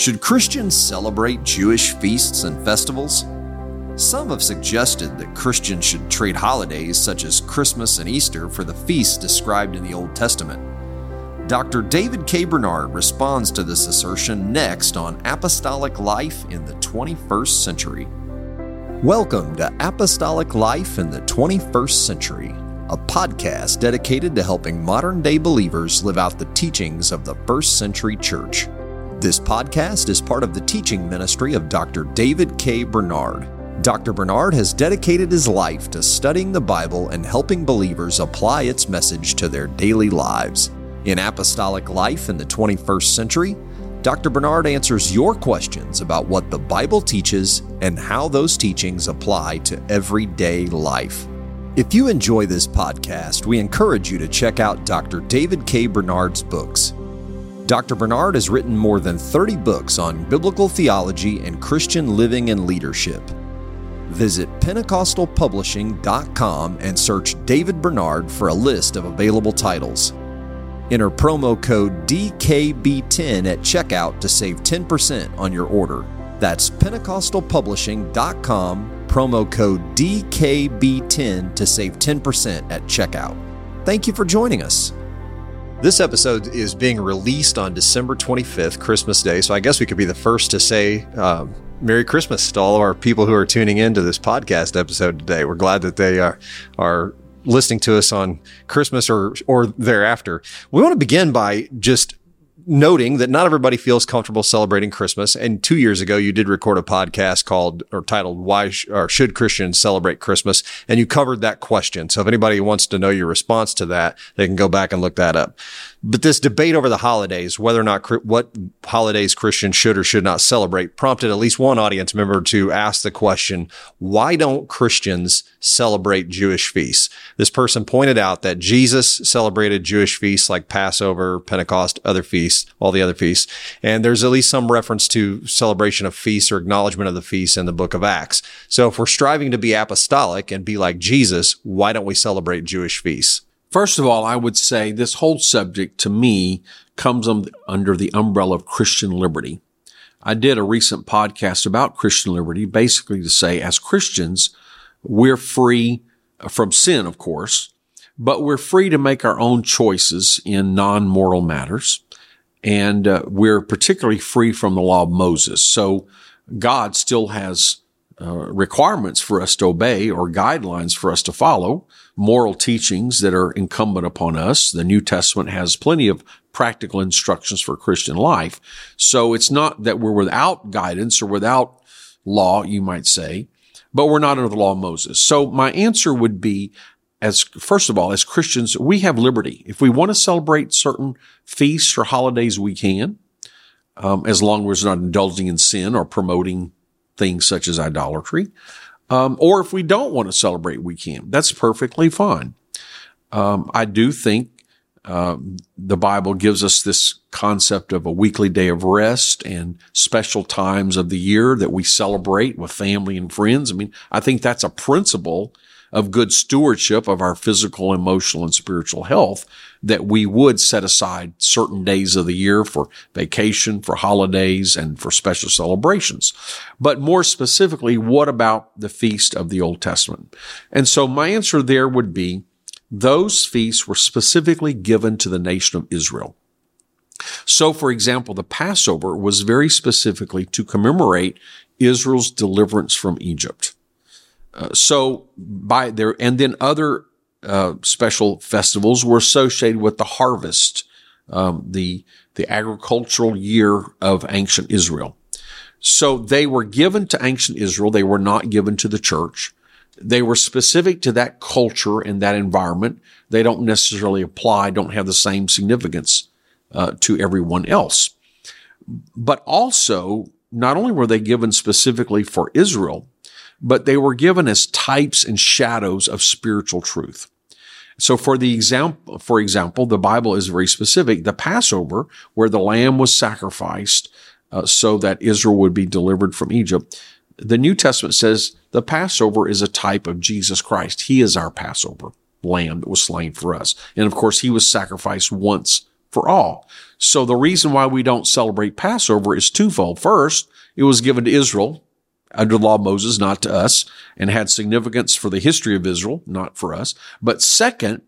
Should Christians celebrate Jewish feasts and festivals? Some have suggested that Christians should trade holidays such as Christmas and Easter for the feasts described in the Old Testament. Dr. David K. Bernard responds to this assertion next on Apostolic Life in the 21st Century. Welcome to Apostolic Life in the 21st Century, a podcast dedicated to helping modern day believers live out the teachings of the first century church. This podcast is part of the teaching ministry of Dr. David K. Bernard. Dr. Bernard has dedicated his life to studying the Bible and helping believers apply its message to their daily lives. In Apostolic Life in the 21st Century, Dr. Bernard answers your questions about what the Bible teaches and how those teachings apply to everyday life. If you enjoy this podcast, we encourage you to check out Dr. David K. Bernard's books. Dr. Bernard has written more than 30 books on biblical theology and Christian living and leadership. Visit PentecostalPublishing.com and search David Bernard for a list of available titles. Enter promo code DKB10 at checkout to save 10% on your order. That's PentecostalPublishing.com, promo code DKB10 to save 10% at checkout. Thank you for joining us. This episode is being released on December 25th, Christmas Day. So I guess we could be the first to say uh, Merry Christmas to all of our people who are tuning in to this podcast episode today. We're glad that they are, are listening to us on Christmas or, or thereafter. We want to begin by just noting that not everybody feels comfortable celebrating Christmas. And two years ago, you did record a podcast called or titled "Why sh- or Should Christians Celebrate Christmas?" and you covered that question. So if anybody wants to know your response to that, they can go back and look that up. But this debate over the holidays, whether or not what holidays Christians should or should not celebrate, prompted at least one audience member to ask the question, why don't Christians celebrate Jewish feasts? This person pointed out that Jesus celebrated Jewish feasts like Passover, Pentecost, other feasts, all the other feasts. And there's at least some reference to celebration of feasts or acknowledgement of the feasts in the book of Acts. So if we're striving to be apostolic and be like Jesus, why don't we celebrate Jewish feasts? First of all, I would say this whole subject to me comes under the umbrella of Christian liberty. I did a recent podcast about Christian liberty, basically to say as Christians, we're free from sin, of course, but we're free to make our own choices in non-moral matters. And uh, we're particularly free from the law of Moses. So God still has uh, requirements for us to obey or guidelines for us to follow moral teachings that are incumbent upon us. The New Testament has plenty of practical instructions for Christian life. So it's not that we're without guidance or without law, you might say, but we're not under the law of Moses. So my answer would be as first of all, as Christians, we have liberty. If we want to celebrate certain feasts or holidays, we can, um, as long as we're not indulging in sin or promoting things such as idolatry. Um, or if we don't want to celebrate, we can. That's perfectly fine. Um, I do think uh, the Bible gives us this concept of a weekly day of rest and special times of the year that we celebrate with family and friends. I mean, I think that's a principle of good stewardship of our physical, emotional, and spiritual health that we would set aside certain days of the year for vacation, for holidays, and for special celebrations. But more specifically, what about the feast of the Old Testament? And so my answer there would be those feasts were specifically given to the nation of Israel. So, for example, the Passover was very specifically to commemorate Israel's deliverance from Egypt. Uh, so by there, and then other uh, special festivals were associated with the harvest, um, the the agricultural year of ancient Israel. So they were given to ancient Israel. They were not given to the church. They were specific to that culture and that environment. They don't necessarily apply, don't have the same significance uh, to everyone else. But also, not only were they given specifically for Israel, but they were given as types and shadows of spiritual truth. So for the example, for example, the Bible is very specific. The Passover, where the lamb was sacrificed uh, so that Israel would be delivered from Egypt, the New Testament says the Passover is a type of Jesus Christ. He is our Passover lamb that was slain for us. And of course, he was sacrificed once for all. So the reason why we don't celebrate Passover is twofold. First, it was given to Israel under law of Moses, not to us, and had significance for the history of Israel, not for us. But second,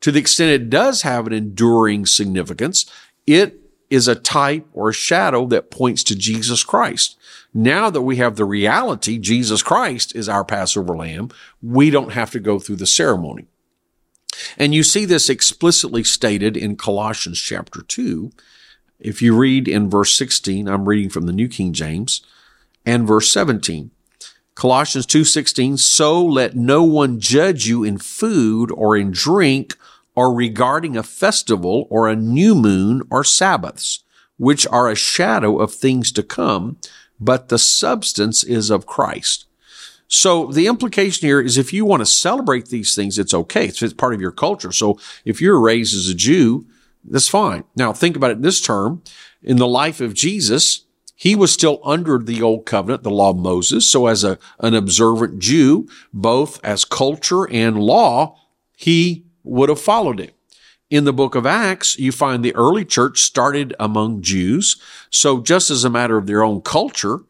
to the extent it does have an enduring significance, it is a type or a shadow that points to Jesus Christ. Now that we have the reality, Jesus Christ is our Passover lamb, we don't have to go through the ceremony. And you see this explicitly stated in Colossians chapter 2. If you read in verse 16, I'm reading from the New King James, and verse 17. Colossians 2:16 So let no one judge you in food or in drink or regarding a festival or a new moon or Sabbaths, which are a shadow of things to come, but the substance is of Christ. So the implication here is if you want to celebrate these things, it's okay. It's, it's part of your culture. So if you're raised as a Jew, that's fine. Now think about it this term. In the life of Jesus, he was still under the old covenant, the law of Moses. So as a, an observant Jew, both as culture and law, he would have followed it. In the book of Acts, you find the early church started among Jews. So just as a matter of their own culture,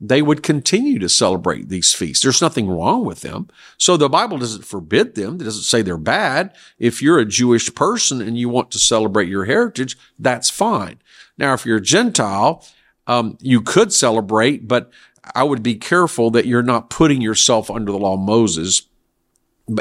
they would continue to celebrate these feasts. There's nothing wrong with them. So the Bible doesn't forbid them. It doesn't say they're bad. If you're a Jewish person and you want to celebrate your heritage, that's fine. Now, if you're a Gentile, um, you could celebrate, but I would be careful that you're not putting yourself under the law of Moses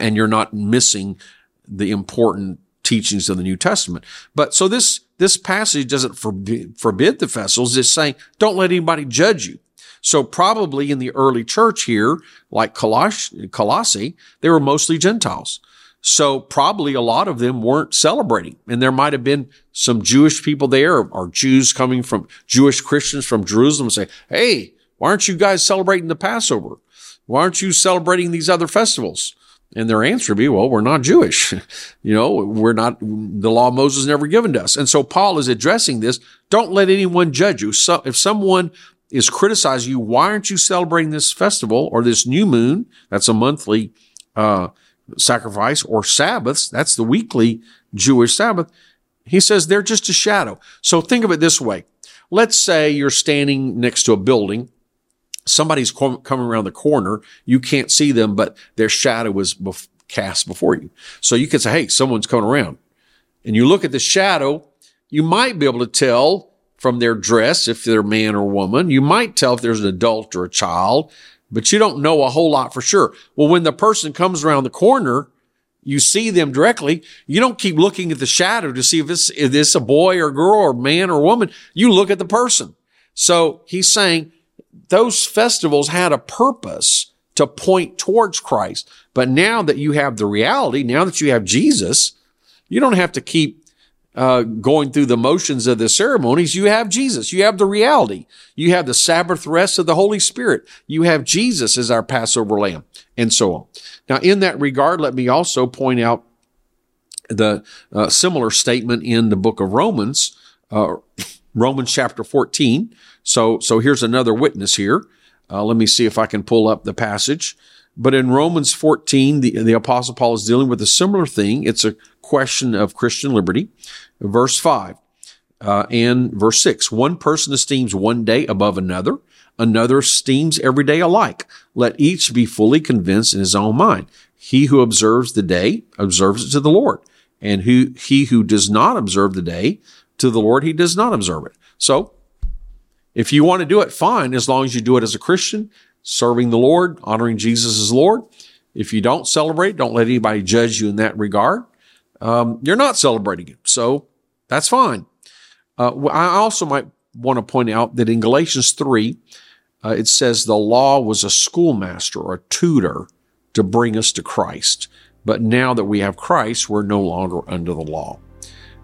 and you're not missing the important teachings of the New Testament. But so this, this passage doesn't forbid, forbid the festivals. It's saying, don't let anybody judge you. So probably in the early church here, like Colossae, Colossae, they were mostly Gentiles. So probably a lot of them weren't celebrating. And there might have been some Jewish people there or, Jews coming from Jewish Christians from Jerusalem say, Hey, why aren't you guys celebrating the Passover? Why aren't you celebrating these other festivals? And their answer would be, well, we're not Jewish. you know, we're not, the law of Moses never given to us. And so Paul is addressing this. Don't let anyone judge you. So if someone is criticizing you, why aren't you celebrating this festival or this new moon? That's a monthly, uh, sacrifice or Sabbaths. That's the weekly Jewish Sabbath. He says they're just a shadow. So think of it this way. Let's say you're standing next to a building somebody's coming around the corner. You can't see them, but their shadow is bef- cast before you. So you can say, Hey, someone's coming around and you look at the shadow. You might be able to tell from their dress if they're man or woman. You might tell if there's an adult or a child, but you don't know a whole lot for sure. Well, when the person comes around the corner, you see them directly. You don't keep looking at the shadow to see if it's, it's a boy or girl or man or woman. You look at the person. So he's saying those festivals had a purpose to point towards Christ. But now that you have the reality, now that you have Jesus, you don't have to keep uh, going through the motions of the ceremonies. You have Jesus. You have the reality. You have the Sabbath rest of the Holy Spirit. You have Jesus as our Passover lamb and so on. Now, in that regard, let me also point out the uh, similar statement in the book of Romans, uh, Romans chapter 14, so, so here's another witness here. Uh, let me see if I can pull up the passage. But in Romans 14, the, the apostle Paul is dealing with a similar thing. It's a question of Christian liberty. Verse 5 uh, and verse 6. One person esteems one day above another. Another esteems every day alike. Let each be fully convinced in his own mind. He who observes the day observes it to the Lord. And who, he who does not observe the day to the Lord, he does not observe it. So if you want to do it, fine, as long as you do it as a Christian, serving the Lord, honoring Jesus as Lord. If you don't celebrate, don't let anybody judge you in that regard. Um, you're not celebrating it. So that's fine. Uh, I also might want to point out that in Galatians 3, uh, it says the law was a schoolmaster or a tutor to bring us to Christ. But now that we have Christ, we're no longer under the law.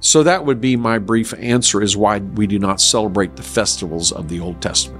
So that would be my brief answer is why we do not celebrate the festivals of the Old Testament.